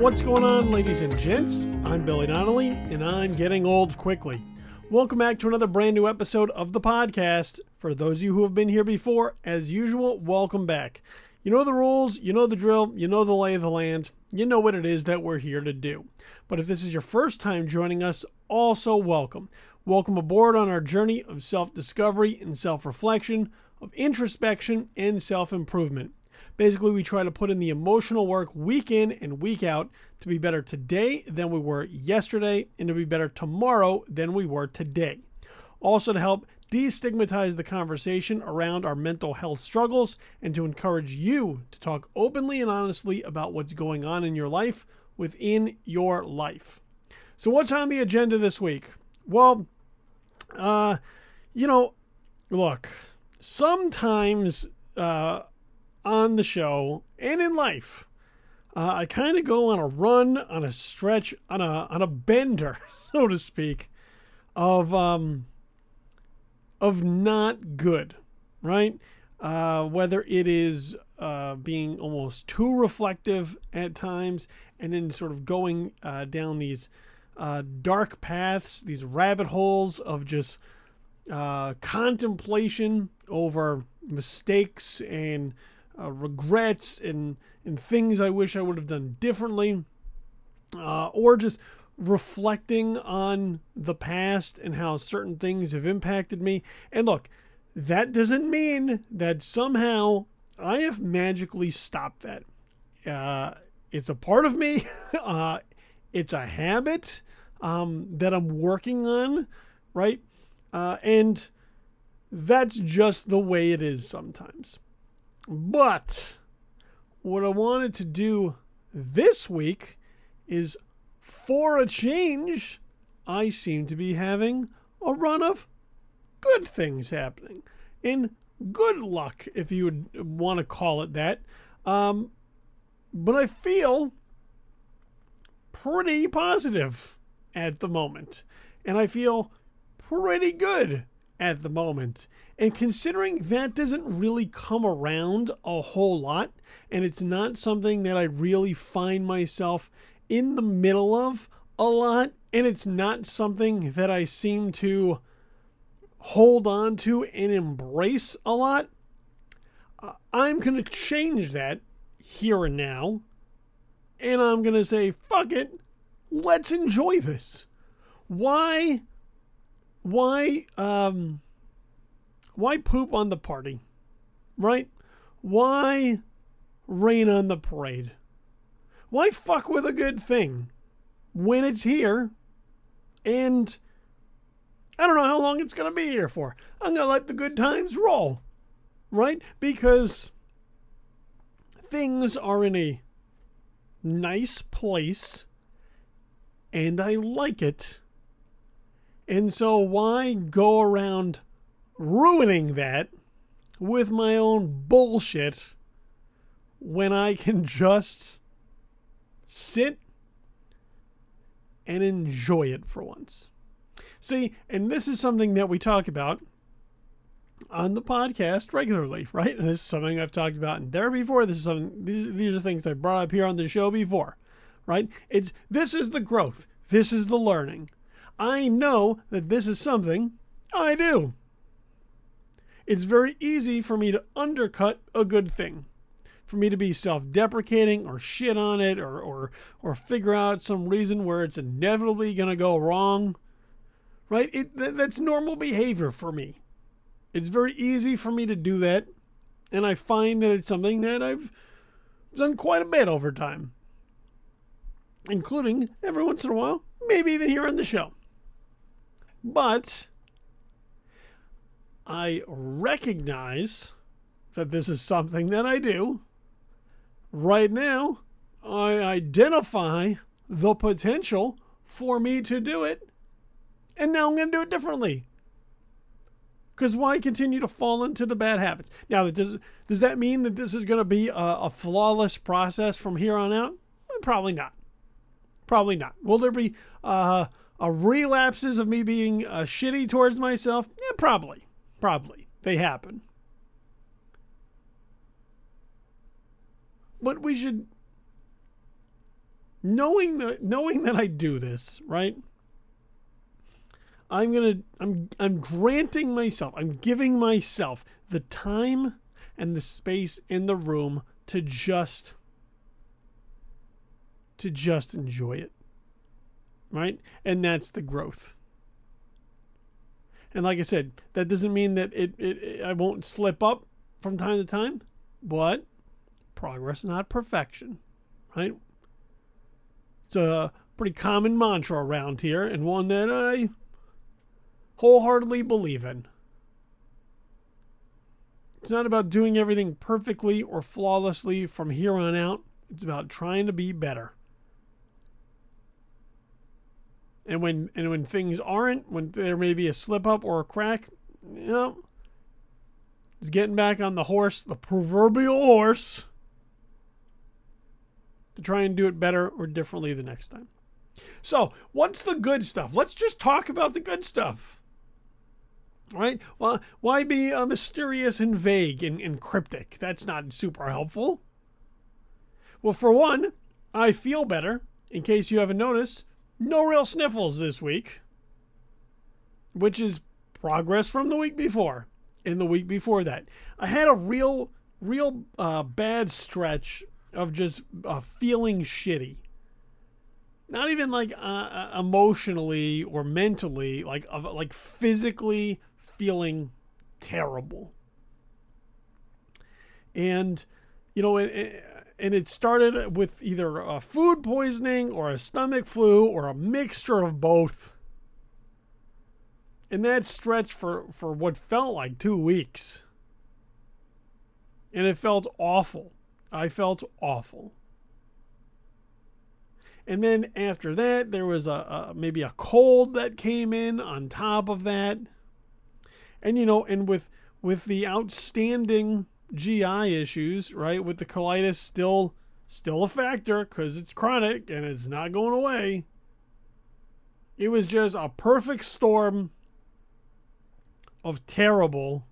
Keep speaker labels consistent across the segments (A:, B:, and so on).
A: What's going on, ladies and gents? I'm Billy Donnelly, and I'm getting old quickly. Welcome back to another brand new episode of the podcast. For those of you who have been here before, as usual, welcome back. You know the rules, you know the drill, you know the lay of the land, you know what it is that we're here to do. But if this is your first time joining us, also welcome. Welcome aboard on our journey of self discovery and self reflection, of introspection and self improvement. Basically, we try to put in the emotional work week in and week out to be better today than we were yesterday and to be better tomorrow than we were today. Also, to help destigmatize the conversation around our mental health struggles and to encourage you to talk openly and honestly about what's going on in your life within your life. So, what's on the agenda this week? Well, uh, you know, look, sometimes uh, on the show and in life, uh, I kind of go on a run, on a stretch, on a on a bender, so to speak, of um, of not good, right? Uh, whether it is uh, being almost too reflective at times, and then sort of going uh, down these uh, dark paths, these rabbit holes of just uh, contemplation over mistakes and uh, regrets and and things I wish I would have done differently, uh, or just reflecting on the past and how certain things have impacted me. And look, that doesn't mean that somehow I have magically stopped that. Uh, it's a part of me. Uh, it's a habit um, that I'm working on, right? Uh, and that's just the way it is sometimes. But what I wanted to do this week is for a change, I seem to be having a run of good things happening. And good luck, if you would want to call it that. Um, but I feel pretty positive at the moment. And I feel pretty good at the moment. And considering that doesn't really come around a whole lot, and it's not something that I really find myself in the middle of a lot, and it's not something that I seem to hold on to and embrace a lot, I'm going to change that here and now. And I'm going to say, fuck it, let's enjoy this. Why, why, um, why poop on the party? Right? Why rain on the parade? Why fuck with a good thing when it's here and I don't know how long it's going to be here for. I'm going to let the good times roll. Right? Because things are in a nice place and I like it. And so why go around ruining that with my own bullshit when I can just sit and enjoy it for once. See, and this is something that we talk about on the podcast regularly, right? And this is something I've talked about in there before. This is something these, these are things I brought up here on the show before, right? It's this is the growth. This is the learning. I know that this is something I do it's very easy for me to undercut a good thing. For me to be self deprecating or shit on it or, or, or figure out some reason where it's inevitably going to go wrong. Right? It, that, that's normal behavior for me. It's very easy for me to do that. And I find that it's something that I've done quite a bit over time, including every once in a while, maybe even here on the show. But I recognize that this is something that I do. Right now, I identify the potential for me to do it, and now I'm going to do it differently. Because why continue to fall into the bad habits? Now, does, does that mean that this is going to be a, a flawless process from here on out? Probably not. Probably not. Will there be uh, a relapses of me being uh, shitty towards myself? Yeah, probably. Probably. They happen. But we should knowing that knowing that I do this, right? I'm going to I'm I'm granting myself, I'm giving myself the time and the space in the room to just to just enjoy it. Right? And that's the growth. And like I said, that doesn't mean that it, it, it I won't slip up from time to time, but progress not perfection, right? It's a pretty common mantra around here and one that I wholeheartedly believe in. It's not about doing everything perfectly or flawlessly from here on out. It's about trying to be better. And when and when things aren't, when there may be a slip up or a crack, you know, it's getting back on the horse, the proverbial horse, to try and do it better or differently the next time. So, what's the good stuff? Let's just talk about the good stuff. Right? Well, why be uh, mysterious and vague and, and cryptic? That's not super helpful. Well, for one, I feel better. In case you haven't noticed, no real sniffles this week, which is progress from the week before. In the week before that, I had a real, real uh, bad stretch of just uh, feeling shitty. Not even like uh, uh emotionally or mentally, like like physically feeling terrible. And you know, it, and it started with either a food poisoning or a stomach flu or a mixture of both. And that stretched for, for what felt like two weeks. And it felt awful. I felt awful. And then after that, there was a, a maybe a cold that came in on top of that. And you know, and with with the outstanding GI issues, right? With the colitis still still a factor because it's chronic and it's not going away. It was just a perfect storm of terrible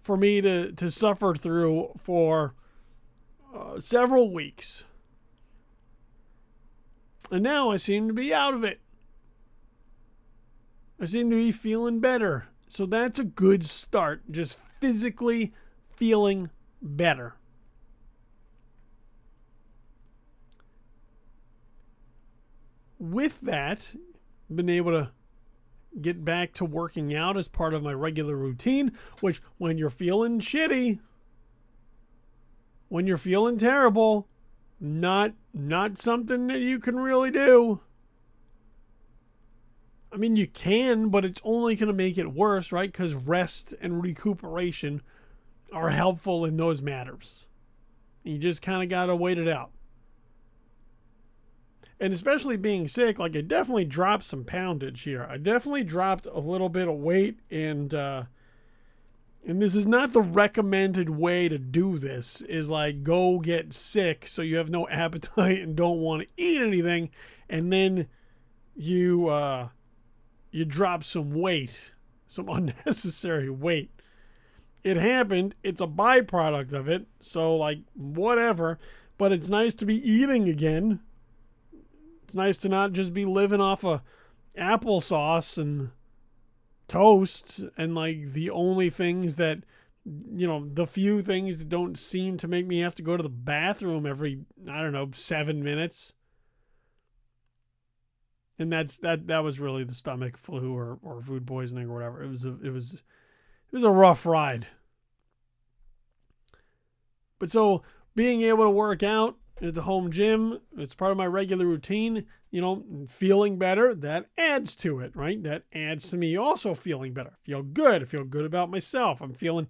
A: for me to, to suffer through for uh, several weeks. And now I seem to be out of it. I seem to be feeling better. So that's a good start. Just physically feeling better. With that, been able to get back to working out as part of my regular routine, which when you're feeling shitty, when you're feeling terrible, not not something that you can really do. I mean, you can, but it's only going to make it worse, right? Cuz rest and recuperation are helpful in those matters. You just kind of got to wait it out. And especially being sick, like it definitely dropped some poundage here. I definitely dropped a little bit of weight and uh and this is not the recommended way to do this is like go get sick so you have no appetite and don't want to eat anything and then you uh you drop some weight, some unnecessary weight it happened. It's a byproduct of it. So, like, whatever. But it's nice to be eating again. It's nice to not just be living off of applesauce and toast and, like, the only things that, you know, the few things that don't seem to make me have to go to the bathroom every, I don't know, seven minutes. And that's that. That was really the stomach flu or, or food poisoning or whatever. It was a, it was it was a rough ride. But so being able to work out at the home gym, it's part of my regular routine, you know, feeling better, that adds to it, right? That adds to me also feeling better. Feel good, I feel good about myself. I'm feeling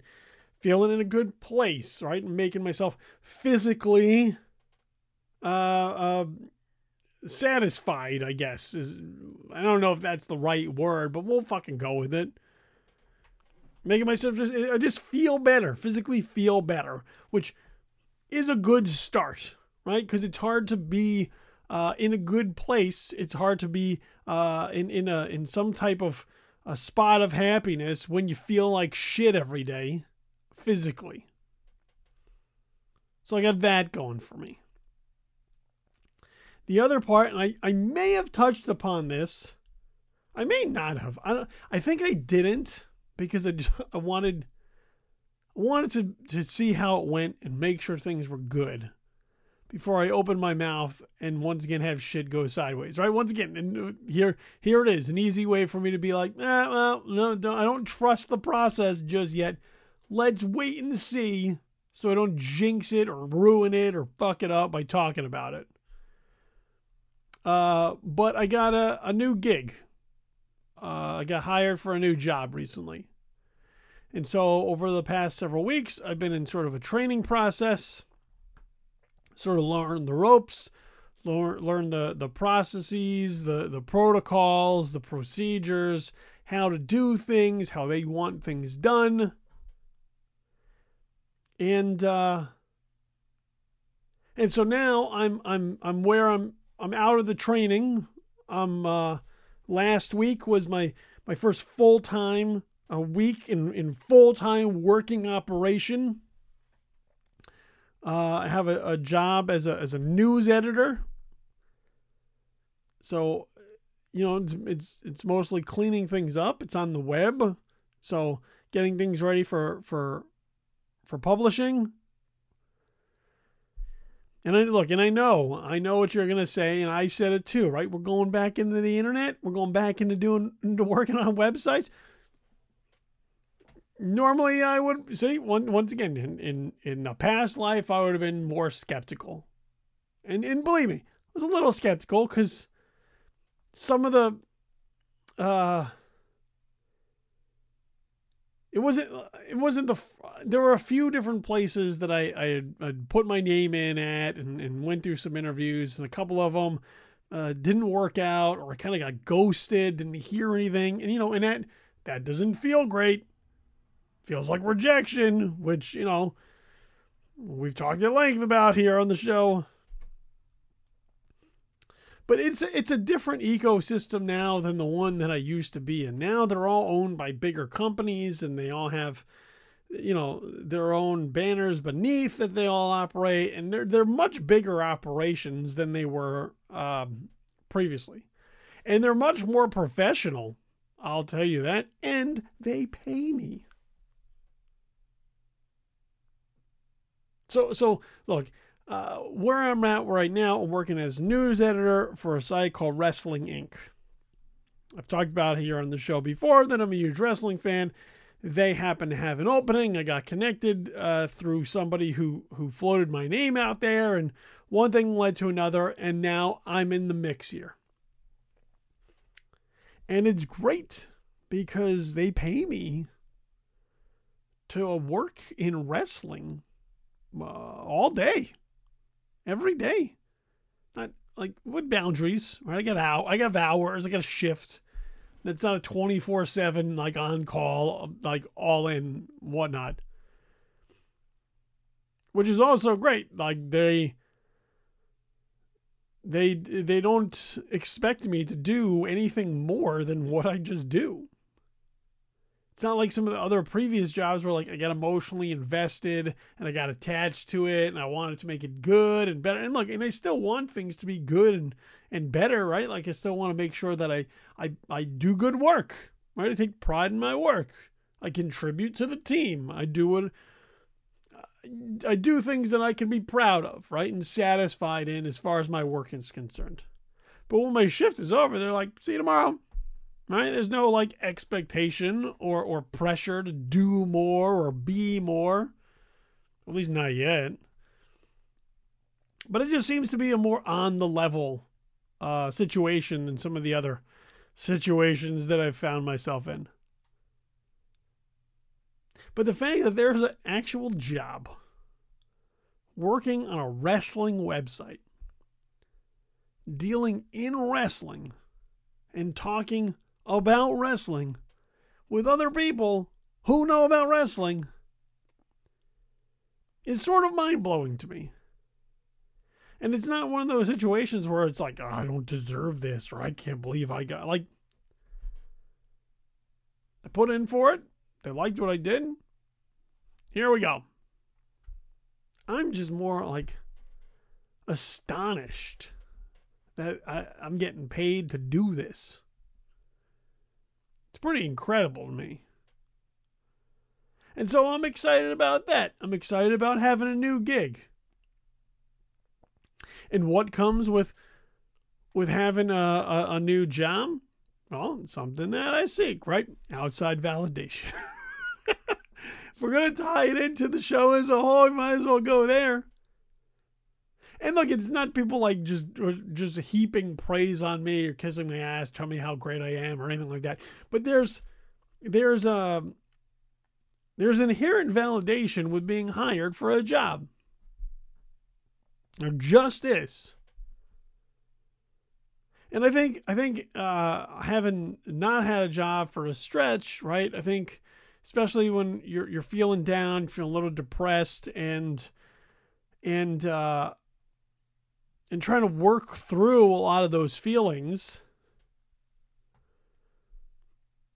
A: feeling in a good place, right? Making myself physically uh, uh satisfied, I guess. Is I don't know if that's the right word, but we'll fucking go with it making myself just I just feel better, physically feel better, which is a good start, right? Because it's hard to be uh, in a good place. It's hard to be uh, in in a in some type of a spot of happiness when you feel like shit every day, physically. So I got that going for me. the other part, and I, I may have touched upon this. I may not have. I don't. I think I didn't because I, I wanted I wanted to to see how it went and make sure things were good before I open my mouth and once again have shit go sideways. Right? Once again, and here here it is, an easy way for me to be like, eh, well, no, don't, I don't trust the process just yet. Let's wait and see so I don't jinx it or ruin it or fuck it up by talking about it. Uh, but I got a, a new gig. Uh, I got hired for a new job recently. And so over the past several weeks, I've been in sort of a training process, sort of learn the ropes, learn, learn the, the processes, the, the protocols, the procedures, how to do things, how they want things done. And uh, and so now I'm I'm I'm where I'm I'm out of the training. I'm uh, last week was my my first full time a week in in full time working operation. Uh, I have a, a job as a as a news editor. So, you know, it's, it's it's mostly cleaning things up. It's on the web, so getting things ready for for for publishing. And I look, and I know, I know what you're gonna say, and I said it too, right? We're going back into the internet. We're going back into doing into working on websites. Normally, I would see one, once again in, in in a past life, I would have been more skeptical, and and believe me, I was a little skeptical because some of the uh it wasn't it wasn't the there were a few different places that I I had, I'd put my name in at and, and went through some interviews and a couple of them uh, didn't work out or I kind of got ghosted didn't hear anything. And you know and that that doesn't feel great. Feels like rejection which you know we've talked at length about here on the show but it's it's a different ecosystem now than the one that I used to be in. Now they're all owned by bigger companies and they all have you know their own banners beneath that they all operate and they're they're much bigger operations than they were um, previously. And they're much more professional, I'll tell you that, and they pay me. So so look, uh, where I'm at right now, I'm working as news editor for a site called Wrestling Inc. I've talked about here on the show before that I'm a huge wrestling fan. They happen to have an opening. I got connected uh, through somebody who who floated my name out there, and one thing led to another, and now I'm in the mix here. And it's great because they pay me to work in wrestling uh, all day every day. Not like with boundaries, right? I got out, I got hours, I got a shift. That's not a 24 7, like on call, like all in, whatnot. Which is also great. Like they, they, they don't expect me to do anything more than what I just do. It's not like some of the other previous jobs where like I got emotionally invested and I got attached to it and I wanted to make it good and better. And look, and I still want things to be good and and better, right? Like I still want to make sure that I I I do good work, right? I take pride in my work. I contribute to the team. I do what I do things that I can be proud of, right? And satisfied in as far as my work is concerned. But when my shift is over, they're like, see you tomorrow right? There's no like expectation or or pressure to do more or be more. At least not yet. But it just seems to be a more on the level uh, situation than some of the other situations that I've found myself in. But the fact that there's an actual job working on a wrestling website, dealing in wrestling, and talking about wrestling with other people who know about wrestling is sort of mind blowing to me. And it's not one of those situations where it's like, oh, I don't deserve this or I can't believe I got like I put in for it. They liked what I did. Here we go. I'm just more like astonished that I, I'm getting paid to do this. Pretty incredible to me. And so I'm excited about that. I'm excited about having a new gig. And what comes with with having a, a, a new job? Well, something that I seek, right? Outside validation. if we're gonna tie it into the show as a whole, we might as well go there. And look, it's not people like just just heaping praise on me or kissing my ass, telling me how great I am or anything like that. But there's there's a um, there's inherent validation with being hired for a job. There just is. And I think I think uh, having not had a job for a stretch, right? I think especially when you're you're feeling down, feeling a little depressed, and and uh, and trying to work through a lot of those feelings,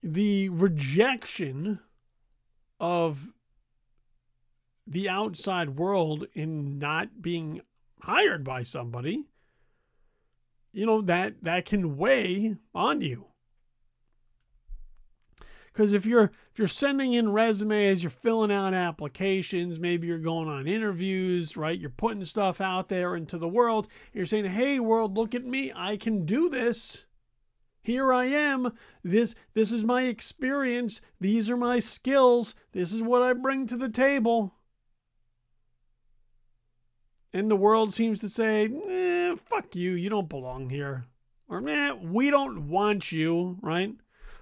A: the rejection of the outside world in not being hired by somebody you know that that can weigh on you because if you're if you're sending in resumes you're filling out applications maybe you're going on interviews right you're putting stuff out there into the world you're saying hey world look at me i can do this here I am. This this is my experience. These are my skills. This is what I bring to the table. And the world seems to say, eh, fuck you, you don't belong here. Or, eh, we don't want you, right?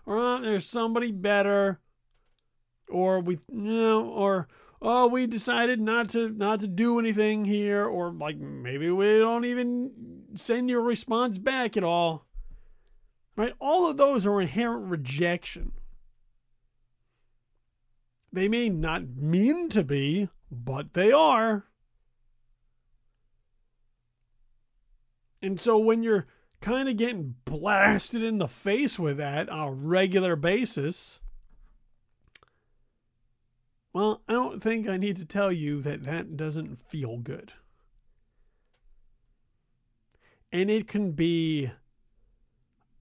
A: Or, oh, there's somebody better. Or we, you know, or, oh, we decided not to, not to do anything here. Or, like, maybe we don't even send your response back at all. Right? All of those are inherent rejection. They may not mean to be, but they are. And so when you're kind of getting blasted in the face with that on a regular basis, well, I don't think I need to tell you that that doesn't feel good. And it can be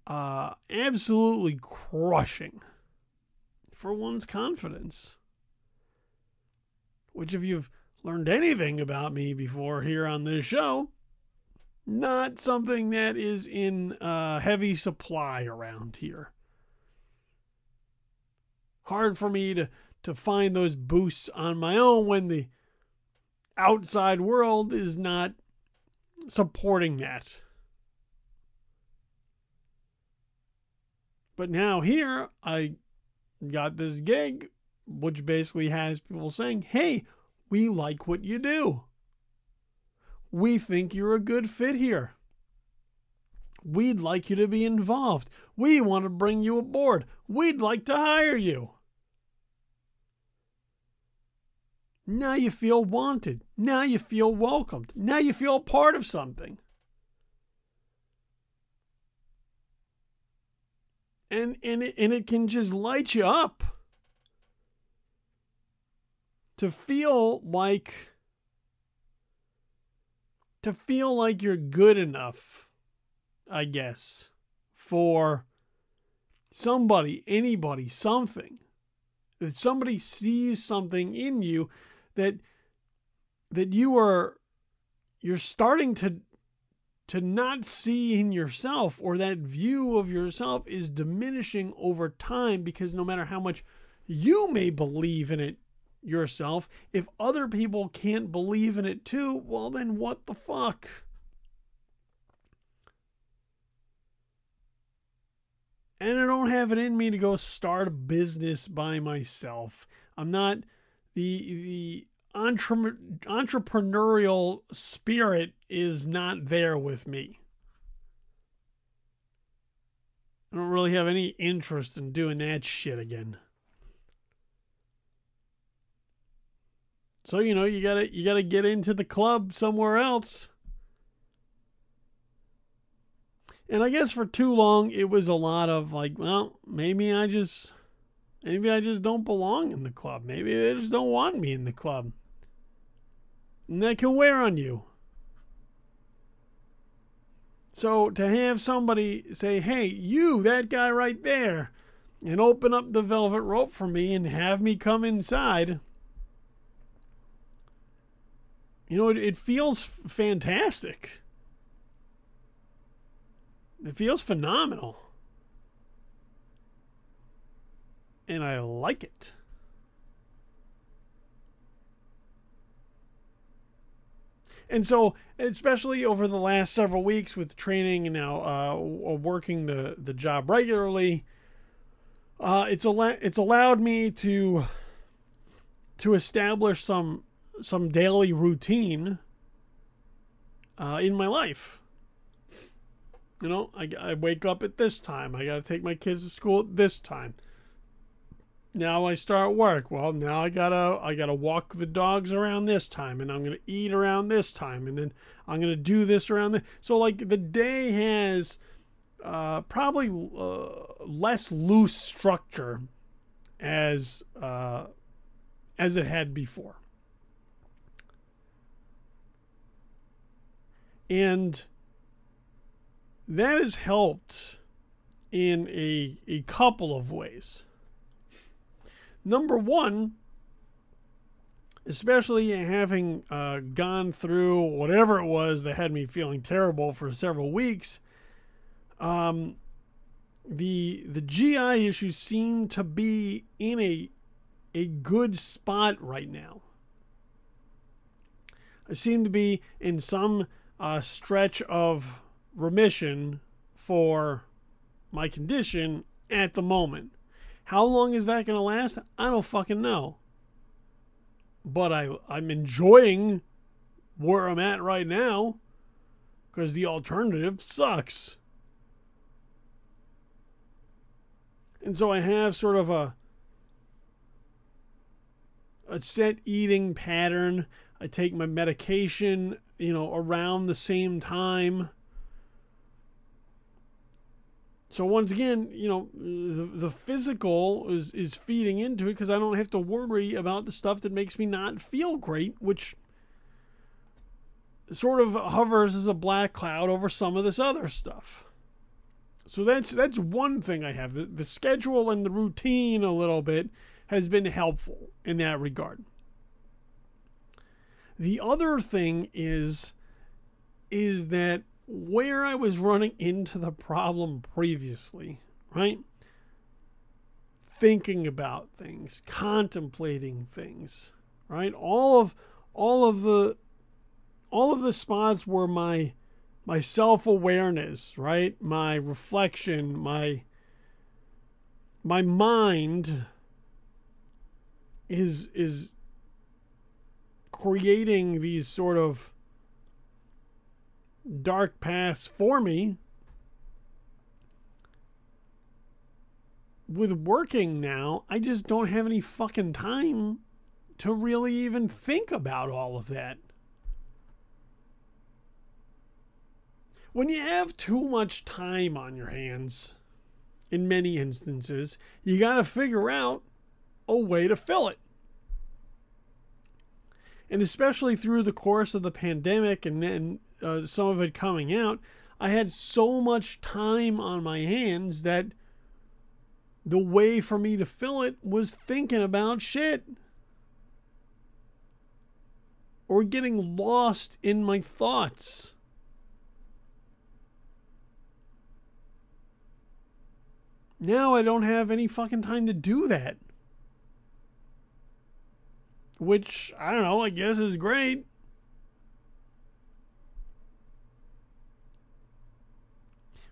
A: uh, absolutely crushing for one's confidence. Which, if you've learned anything about me before here on this show, not something that is in uh, heavy supply around here. Hard for me to, to find those boosts on my own when the outside world is not supporting that. But now here, I got this gig, which basically has people saying, hey, we like what you do. We think you're a good fit here. We'd like you to be involved. We want to bring you aboard. We'd like to hire you. Now you feel wanted. Now you feel welcomed. Now you feel part of something. and and it, and it can just light you up to feel like to feel like you're good enough i guess for somebody anybody something. That somebody sees something in you that that you are you're starting to to not see in yourself or that view of yourself is diminishing over time because no matter how much you may believe in it yourself, if other people can't believe in it too, well, then what the fuck? And I don't have it in me to go start a business by myself. I'm not the the entre- entrepreneurial spirit is not there with me. I don't really have any interest in doing that shit again. So, you know, you got to you got to get into the club somewhere else. And I guess for too long it was a lot of like, well, maybe I just maybe I just don't belong in the club. Maybe they just don't want me in the club. And that can wear on you. So to have somebody say, hey, you, that guy right there, and open up the velvet rope for me and have me come inside, you know, it, it feels fantastic. It feels phenomenal. And I like it. And so, especially over the last several weeks with training and now uh, working the, the job regularly, uh, it's al- it's allowed me to to establish some some daily routine uh, in my life. You know, I, I wake up at this time. I got to take my kids to school at this time now I start work. Well, now I gotta I gotta walk the dogs around this time, and I'm gonna eat around this time, and then I'm gonna do this around the. So like the day has uh, probably uh, less loose structure as uh, as it had before, and that has helped in a a couple of ways. Number one, especially having uh, gone through whatever it was that had me feeling terrible for several weeks, um, the the GI issues seem to be in a a good spot right now. I seem to be in some uh, stretch of remission for my condition at the moment. How long is that going to last? I don't fucking know. But I, I'm enjoying where I'm at right now because the alternative sucks. And so I have sort of a a set eating pattern. I take my medication, you know, around the same time. So once again, you know, the, the physical is, is feeding into it because I don't have to worry about the stuff that makes me not feel great, which sort of hovers as a black cloud over some of this other stuff. So that's that's one thing I have. The, the schedule and the routine a little bit has been helpful in that regard. The other thing is is that where I was running into the problem previously, right? Thinking about things, contemplating things, right? All of all of the all of the spots where my my self-awareness, right? My reflection, my my mind is is creating these sort of dark paths for me. With working now, I just don't have any fucking time to really even think about all of that. When you have too much time on your hands, in many instances, you got to figure out a way to fill it. And especially through the course of the pandemic and, and uh, some of it coming out, I had so much time on my hands that the way for me to fill it was thinking about shit. Or getting lost in my thoughts. Now I don't have any fucking time to do that. Which, I don't know, I guess is great.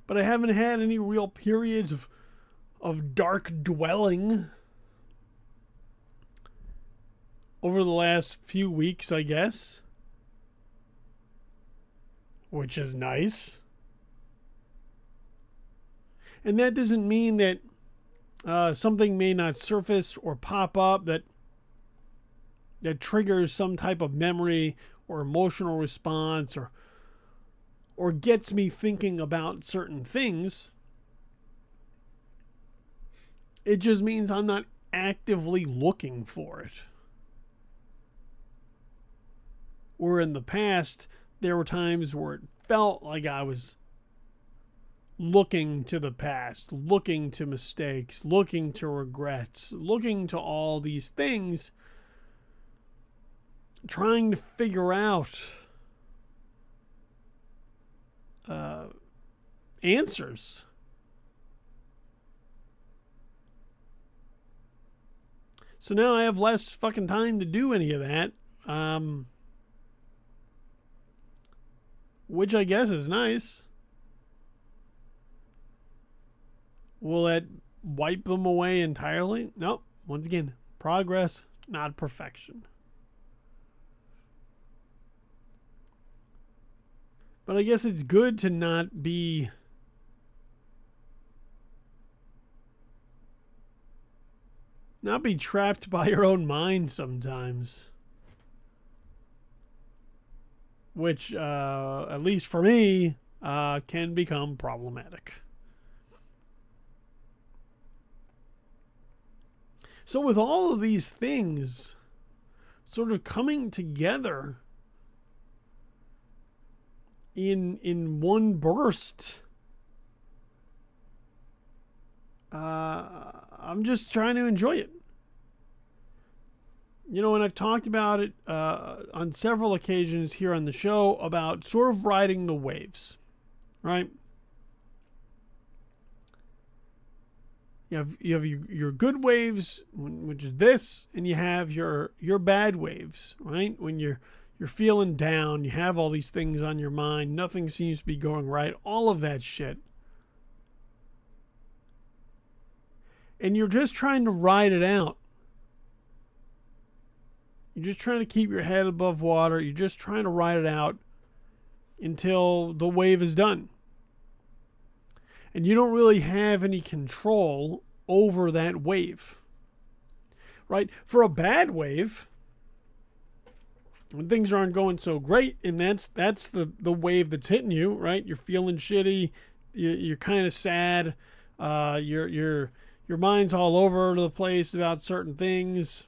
A: but I haven't had any real periods of of dark dwelling over the last few weeks, I guess. Which is nice. And that doesn't mean that uh, something may not surface or pop up that that triggers some type of memory or emotional response or or gets me thinking about certain things. It just means I'm not actively looking for it. Where in the past, there were times where it felt like I was looking to the past, looking to mistakes, looking to regrets, looking to all these things, trying to figure out uh, answers. So now I have less fucking time to do any of that. Um, which I guess is nice. Will it wipe them away entirely? Nope. Once again, progress, not perfection. But I guess it's good to not be not be trapped by your own mind sometimes. Which, uh, at least for me, uh, can become problematic. So, with all of these things sort of coming together in in one burst, uh, I'm just trying to enjoy it. You know, and I've talked about it uh, on several occasions here on the show about sort of riding the waves, right? You have you have your, your good waves, which is this, and you have your your bad waves, right? When you're you're feeling down, you have all these things on your mind, nothing seems to be going right, all of that shit. and you're just trying to ride it out. You're just trying to keep your head above water. You're just trying to ride it out until the wave is done. And you don't really have any control over that wave. Right? For a bad wave, when things aren't going so great, and that's that's the the wave that's hitting you, right? You're feeling shitty, you, are kind of sad, uh, you're you're your mind's all over the place about certain things.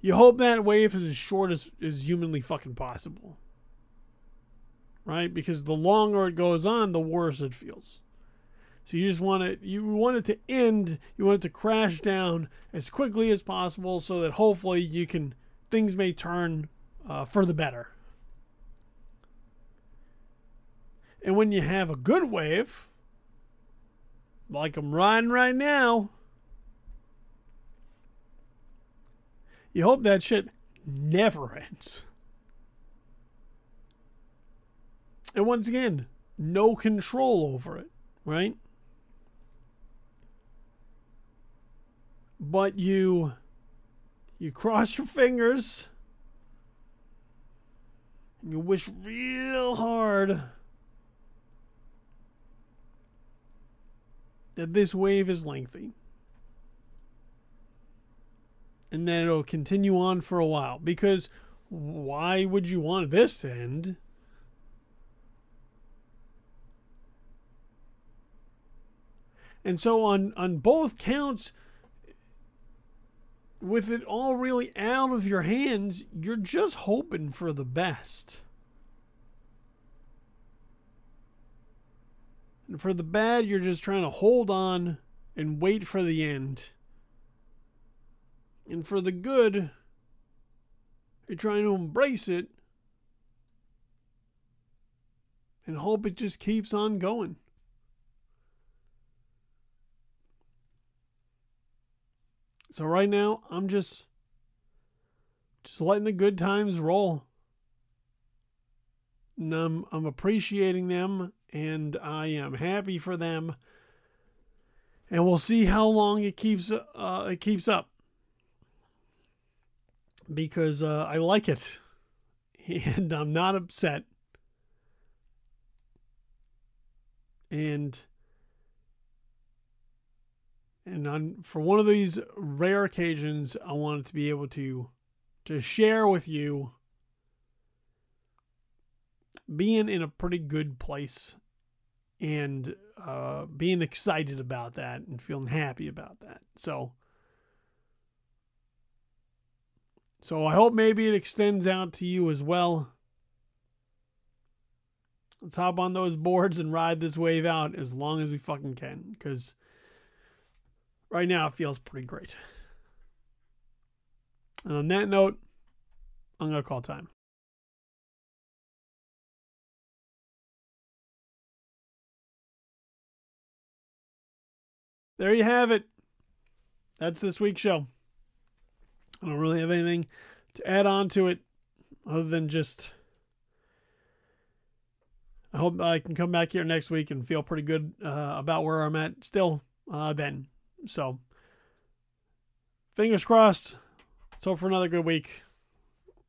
A: You hope that wave is as short as is humanly fucking possible. Right? Because the longer it goes on, the worse it feels. So you just want it you want it to end, you want it to crash down as quickly as possible so that hopefully you can things may turn uh, for the better. And when you have a good wave, like I'm riding right now. You hope that shit never ends. And once again, no control over it, right? But you you cross your fingers and you wish real hard that this wave is lengthy. And then it'll continue on for a while. Because why would you want this to end? And so on on both counts, with it all really out of your hands, you're just hoping for the best. And for the bad, you're just trying to hold on and wait for the end. And for the good, you're trying to embrace it and hope it just keeps on going. So right now, I'm just just letting the good times roll. And I'm I'm appreciating them and I am happy for them. And we'll see how long it keeps uh, it keeps up because uh, I like it, and I'm not upset. And and on for one of these rare occasions, I wanted to be able to to share with you being in a pretty good place and uh, being excited about that and feeling happy about that. So, so I hope maybe it extends out to you as well. let's hop on those boards and ride this wave out as long as we fucking can. Because right now it feels pretty great. And on that note, I'm going to call time. There you have it. That's this week's show. I don't really have anything to add on to it other than just I hope I can come back here next week and feel pretty good uh, about where I'm at still uh, then. So, fingers crossed. Hope for another good week.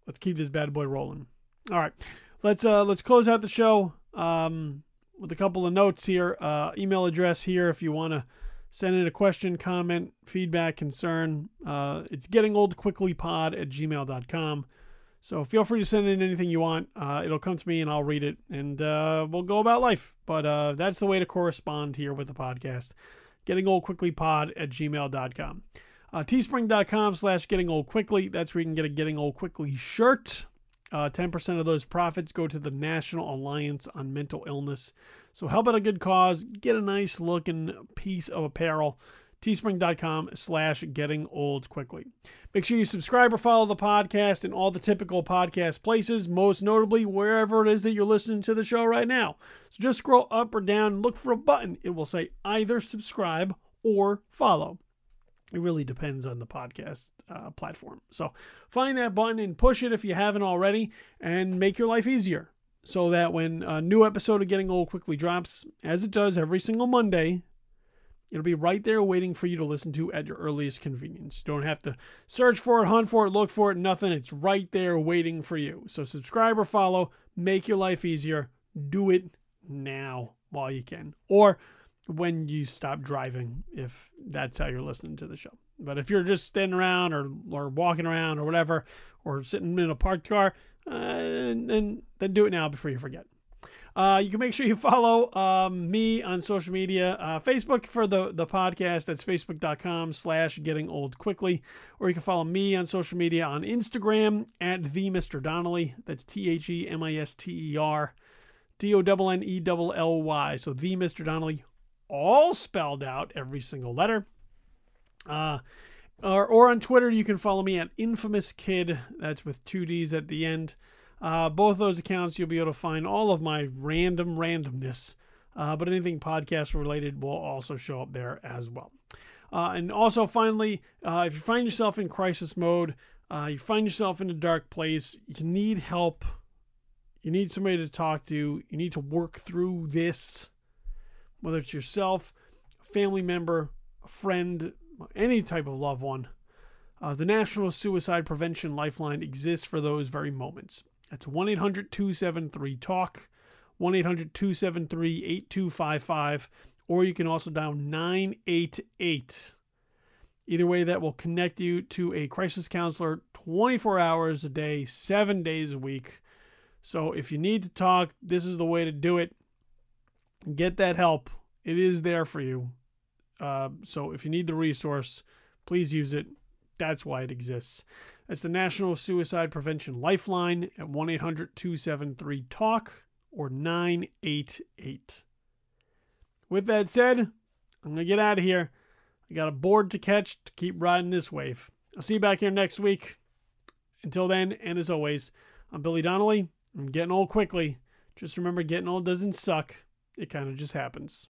A: Let's keep this bad boy rolling. All right, let's uh, let's close out the show um, with a couple of notes here. Uh, email address here if you want to send in a question, comment, feedback, concern. Uh, it's getting old quickly pod at gmail.com. So feel free to send in anything you want. Uh, it'll come to me and I'll read it and uh, we'll go about life. But uh, that's the way to correspond here with the podcast. Gettingoldquicklypod at gmail.com. Uh, teespring.com slash getting old quickly. That's where you can get a getting old quickly shirt. Uh, 10% of those profits go to the National Alliance on Mental Illness. So help out a good cause. Get a nice looking piece of apparel teespring.com slash getting old quickly. Make sure you subscribe or follow the podcast in all the typical podcast places, most notably wherever it is that you're listening to the show right now. So just scroll up or down and look for a button. It will say either subscribe or follow. It really depends on the podcast uh, platform. So find that button and push it if you haven't already and make your life easier so that when a new episode of Getting Old Quickly drops, as it does every single Monday, It'll be right there waiting for you to listen to at your earliest convenience. You don't have to search for it, hunt for it, look for it, nothing. It's right there waiting for you. So subscribe or follow, make your life easier. Do it now while you can. Or when you stop driving, if that's how you're listening to the show. But if you're just standing around or, or walking around or whatever, or sitting in a parked car, uh, then, then do it now before you forget. Uh, you can make sure you follow um, me on social media. Uh, Facebook for the, the podcast, that's facebook.com slash getting old quickly. Or you can follow me on social media on Instagram at the Mr. Donnelly. That's T H E M I S T E R D O N N E L L Y. So the Mr. Donnelly, all spelled out, every single letter. Uh, or, or on Twitter, you can follow me at Infamous Kidd. That's with two D's at the end. Uh, both those accounts, you'll be able to find all of my random randomness, uh, but anything podcast related will also show up there as well. Uh, and also, finally, uh, if you find yourself in crisis mode, uh, you find yourself in a dark place, you need help, you need somebody to talk to, you need to work through this, whether it's yourself, a family member, a friend, any type of loved one. Uh, the National Suicide Prevention Lifeline exists for those very moments. That's 1 800 273 TALK, 1 800 273 8255, or you can also dial 988. Either way, that will connect you to a crisis counselor 24 hours a day, seven days a week. So if you need to talk, this is the way to do it. Get that help. It is there for you. Uh, so if you need the resource, please use it. That's why it exists. That's the National Suicide Prevention Lifeline at 1 800 273 TALK or 988. With that said, I'm going to get out of here. I got a board to catch to keep riding this wave. I'll see you back here next week. Until then, and as always, I'm Billy Donnelly. I'm getting old quickly. Just remember, getting old doesn't suck, it kind of just happens.